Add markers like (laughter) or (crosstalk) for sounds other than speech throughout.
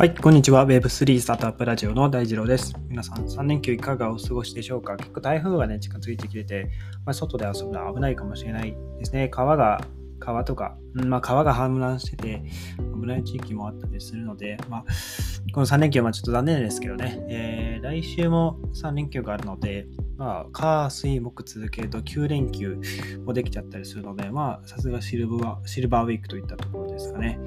はい、こんにちは。Web3 スタートアップラジオの大二郎です。皆さん、3連休いかがお過ごしでしょうか？結構台風がね、近づいてきてて、まあ、外で遊ぶのは危ないかもしれないですね。川が、川とか、んまあ、川が氾濫してて、危ない地域もあったりするので、まあ、この3連休はちょっと残念ですけどね、えー来週も3連休があるので、まあ、火、水、木続けると9連休もできちゃったりするので、まあ、さすがシルバー、シルバーウィークといったところですかね。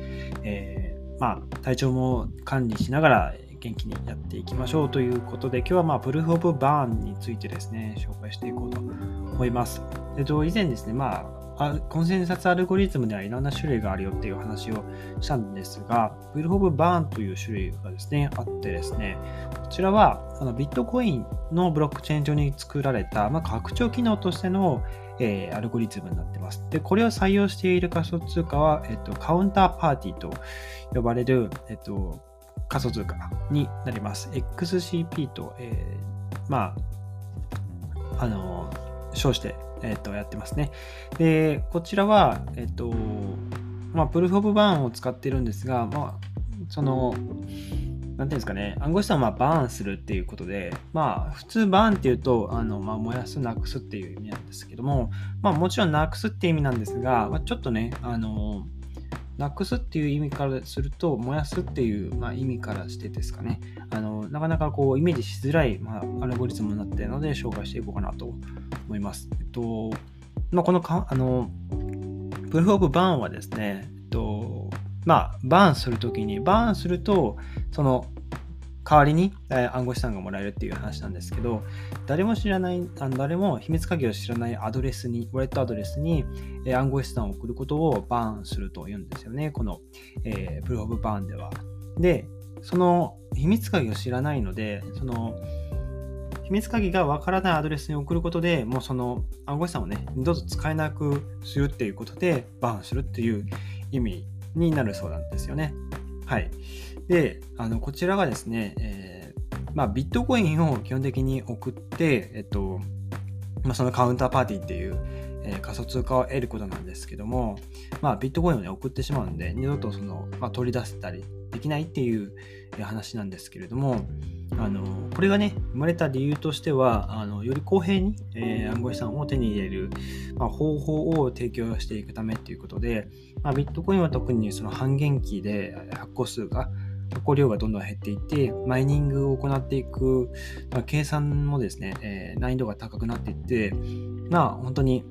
えーまあ、体調も管理しながら元気にやっていきましょうということで、今日はまあ、プルーフ・オブ・バーンについてですね、紹介していこうと思います。えっと、以前ですね、まあ、コンセンサスアルゴリズムではいろんな種類があるよっていう話をしたんですが、プルーフ・オブ・バーンという種類がですね、あってですね、こちらはあのビットコインのブロックチェーン上に作られた、まあ、拡張機能としての、えーアルゴリズムになってます。で、これを採用している仮想通貨は、えっと、カウンターパーティーと呼ばれる、えっと、仮想通貨になります。XCP と、えーまあ、あの、称して、えっと、やってますね。で、こちらは、えっと、まあ、プルフ・オブ・バーンを使ってるんですが、まあ、その、なんていうんですかね、暗号資産はバーンするっていうことで、まあ、普通バーンっていうと、あのまあ、燃やす、なくすっていう意味なんですけども、まあ、もちろんなくすっていう意味なんですが、まあ、ちょっとね、あの、なくすっていう意味からすると、燃やすっていう、まあ、意味からしてですかね、あのなかなかこうイメージしづらい、まあ、アルゴリズムになっているので、紹介していこうかなと思います。えっと、まあ、このか、あの、プルフ・オブ・バーンはですね、えっと、まあ、バーンするときに、バーンすると、その、代わりに、えー暗号資産がもらえるっていう話なんですけど、誰も知らない、あの誰も秘密鍵を知らないアドレスに、ウォレットアドレスに、えー暗号資産を送ることをバーンすると言うんですよね。この、えープル・オブ・バーンでは。で、その秘密鍵を知らないので、その、秘密鍵がわからないアドレスに送ることでもうその暗号資産をね、二度と使えなくするっていうことで、バーンするっていう意味になるそうなんですよね。はい。で、あのこちらがですね、えーまあ、ビットコインを基本的に送って、えっと、まあ、そのカウンターパーティーっていう、えー仮想通貨を得ることなんですけども、まあ、ビットコインをね、送ってしまうんで、二度とその、ま、取り出せたりできないっていう話なんですけれども、あのこれがね、生まれた理由としては、あのより公平に、えー暗号資産を手に入れる、まあ、方法を提供していくためということで、まあ、ビットコインは特にその半減期で発行数が、発行量がどんどん減っていって、マイニングを行っていく、まあ、計算もですね、えー難易度が高くなっていって、まあ本当に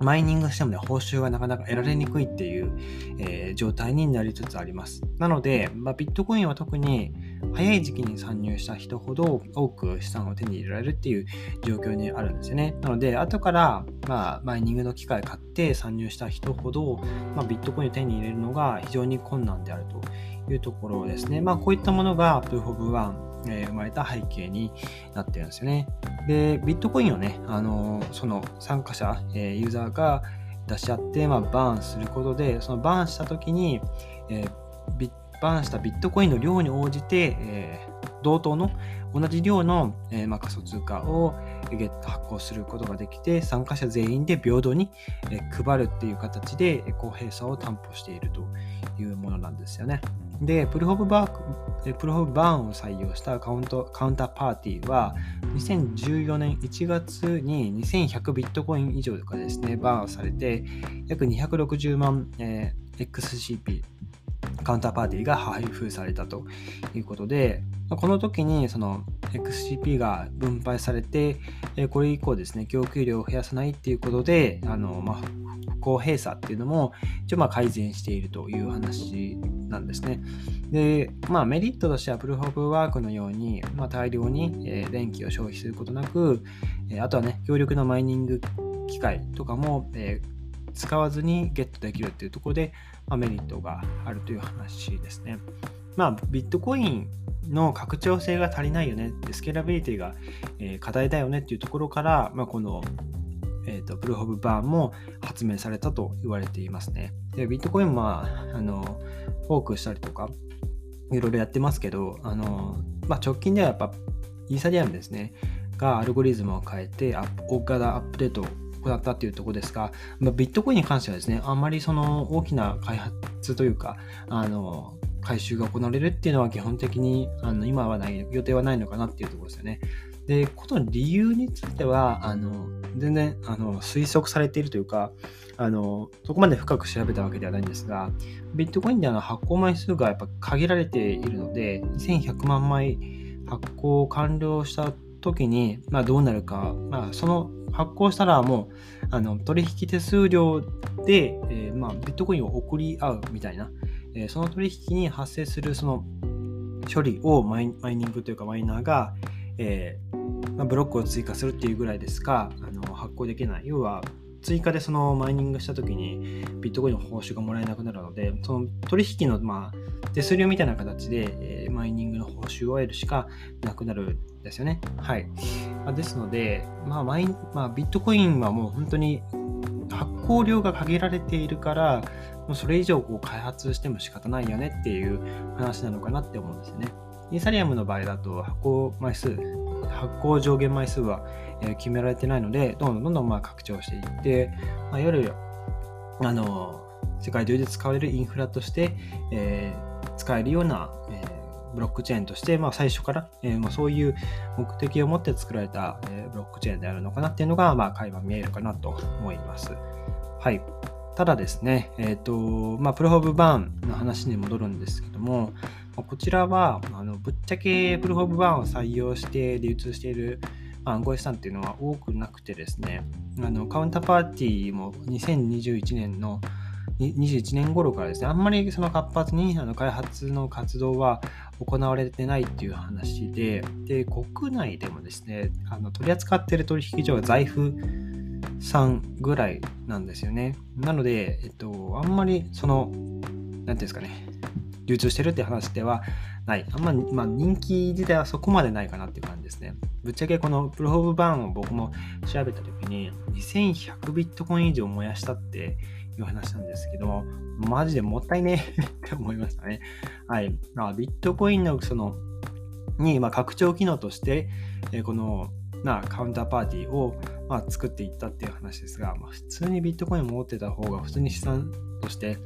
マイニングしてもね、報酬がなかなか得られにくいっていう、えー状態になりつつあります。なので、まあ、ビットコインは特に早い時期に参入した人ほど多く資産を手に入れられるっていう状況にあるんですよね。なので、後から、まあ、マイニングの機械買って参入した人ほど、まあ、ビットコインを手に入れるのが非常に困難であるというところですね。まあ、こういったものが Proof of One、えー生まれた背景になってるんですよね。で、ビットコインをね、あのその参加者、えーユーザーが出し合って、まあ、バーンすることで、そのバーンしたときに、えービバーンしたビットコインの量に応じて、え同等の同じ量の、えーまあ、仮想通貨をゲット発行することができて、参加者全員で平等に、え配るっていう形で公平さを担保しているというものなんですよね。で、プルホブバーク、プルホブバーンを採用したカウントカウンターパーティーは、2014年1月に2100ビットコイン以上がですね、バーンされて、約260万、えー XCP、カウンターパーティーが配布されたということで、この時にその XCP が分配されて、これ以降ですね、供給量を増やさないっていうことで、あのまあ、公平さっていうのも一応まあ改善しているという話なんですね。で、まあ、メリットとしては、プルーフ・オブ・ワークのように、まあ、大量に、え電気を消費することなく、えあとはね、強力なマイニング機械とかも、え使わずにゲットできるっていうところで、まあ、メリットがあるという話ですね。まあ、ビットコインの拡張性が足りないよね、スケーラビリティが、え課題だよねっていうところから、まあ、この、えーとプルーフ・オブ・バーも発明されたと言われていますね。で、ビットコインは、あの、フォークしたりとか、いろいろやってますけど、あの、まあ、直近ではやっぱ、イーサリアムですね、がアルゴリズムを変えて、大型アップデートを行ったっていうところですが、まあ、ビットコインに関してはですね、あんまりその大きな開発というか、あの、回収が行われるっていうのは基本的にあの今はない予定はないのかなっていうところですよね。で、この理由については、あの全然あの推測されているというか、あのそこまで深く調べたわけではないんですが、ビットコインであの発行枚数がやっぱ限られているので、2100万枚発行完了した時に、まあ、どうなるか、まあ、その発行したらもうあの取引手数料で、えー、まあ、ビットコインを送り合うみたいな、えー、その取引に発生するその処理をマイニングというかマイナーが、えー、まあ、ブロックを追加するっていうぐらいですかあの発行できない。要は追加でそのマイニングした時にビットコインの報酬がもらえなくなるので、その取引のまあ手数料みたいな形で、えー、マイニングの報酬を得るしかなくなるんですよね。はい。まあ、ですので、まあマイまあ、ビットコインはもう本当に発行量が限られているから、もうそれ以上こう開発しても仕方ないよねっていう話なのかなって思うんですよね。イーサリアムの場合だと発行枚数、発行上限枚数は決められてないので、どんどんどんどんまあ拡張していって、まあ、いわゆるあの世界中で使われるインフラとして、えー、使えるような、えー、ブロックチェーンとして、まあ、最初から、えーまあ、そういう目的を持って作られた、え、ブロックチェーンであるのかなっていうのが、まあ、垣間見えるかなと思います。はい。ただですね、えっ、と、まあ、プロホブバーンの話に戻るんですけども、こちらは、あのぶっちゃけプロホブバーンを採用して流通している暗号資産っていうのは多くなくてですね、あのカウンターパーティーも2021年の21年頃からですね、あんまりその活発にあの開発の活動は行われてないっていう話で、で、国内でもですね、あの取り扱っている取引所は財布さんぐらいなんですよね。なので、えっと、あんまりその、なんていうんですかね、流通してるって話ではない。あんま、まあ、人気自体はそこまでないかなっていう感じですね。ぶっちゃけこのプロフォブバーンを僕も調べたときに2100ビットコイン以上燃やしたっていう話なんですけど、マジでもったいねえ (laughs) って思いましたね。はい。まあ、ビットコインのその、に、まあ、拡張機能として、えー、この、まあ、カウンターパーティーを、まあ、作っていったっていう話ですが、まあ、普通にビットコインを持ってた方が普通に資産として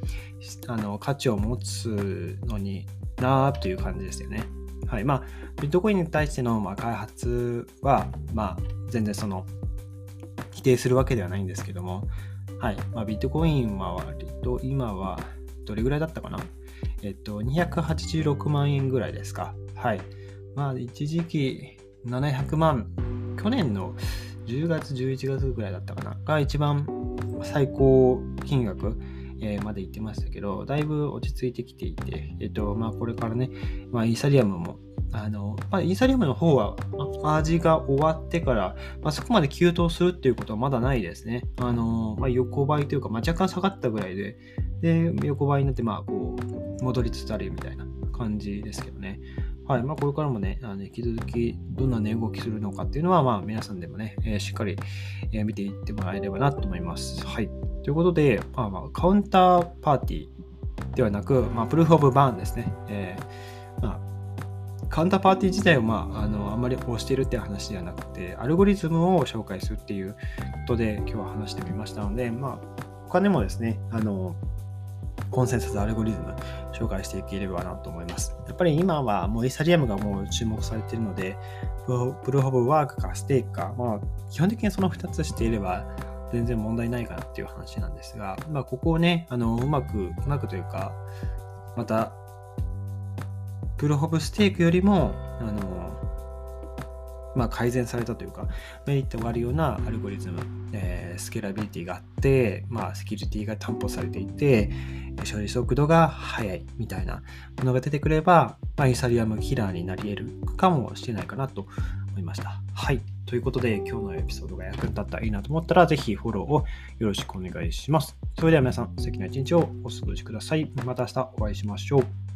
あの価値を持つのになーという感じですよね。はいまあ、ビットコインに対してのまあ開発は、まあ、全然その否定するわけではないんですけども、はいまあ、ビットコインは割と今はどれぐらいだったかな？えっと、286万円ぐらいですか。はい。まあ、一時期700万、去年の10月、11月ぐらいだったかな、が一番最高金額えー、まで行ってましたけど、だいぶ落ち着いてきていて、えっ、と、まあ、これからね、まあ、イーサリアムも、あの、まあ、イーサリアムの方は、味が終わってから、まあ、そこまで急騰するっていうことはまだないですね。あの、まあ、横ばいというか、まあ、若干下がったぐらいで、で、横ばいになって、まあ、こう、戻りつつあるみたいな感じですけどね。はいまあ、これからもね、あの引き続きどんな値動きするのかっていうのは、まあ、皆さんでもね、えー、しっかり、えー、見ていってもらえればなと思います。はい。ということで、まあ、まあカウンターパーティーではなく、まあ、プルーフ・オブ・バーンですね。えーま、カウンターパーティー自体を、まあ、あのあんまり押しているって話ではなくて、アルゴリズムを紹介するっていうことで今日は話してみましたので、まあ、他にもですね、あのコンセンサスアルゴリズム紹介していければなと思います。やっぱり今はもうイーサリアムがもう注目されているので、プルーフ・オブ・ワークかステークか、まあ、基本的にその2つしていれば全然問題ないかなっていう話なんですが、まあ、ここをね、あのうまく、うまくというか、また、プルーフ・オブ・ステークよりも、あのまあ、改善されたというか、メリットがあるようなアルゴリズム、えー、スケーラビリティがあって、まあ、セキュリティが担保されていて、処理速度が速いみたいなものが出てくれば、まあ、イーサリアムキラーになり得るかもしれないかなと思いました。はい。ということで、今日のエピソードが役に立ったらいいなと思ったら、ぜひフォローをよろしくお願いします。それでは皆さん、素敵な一日をお過ごしください。また明日お会いしましょう。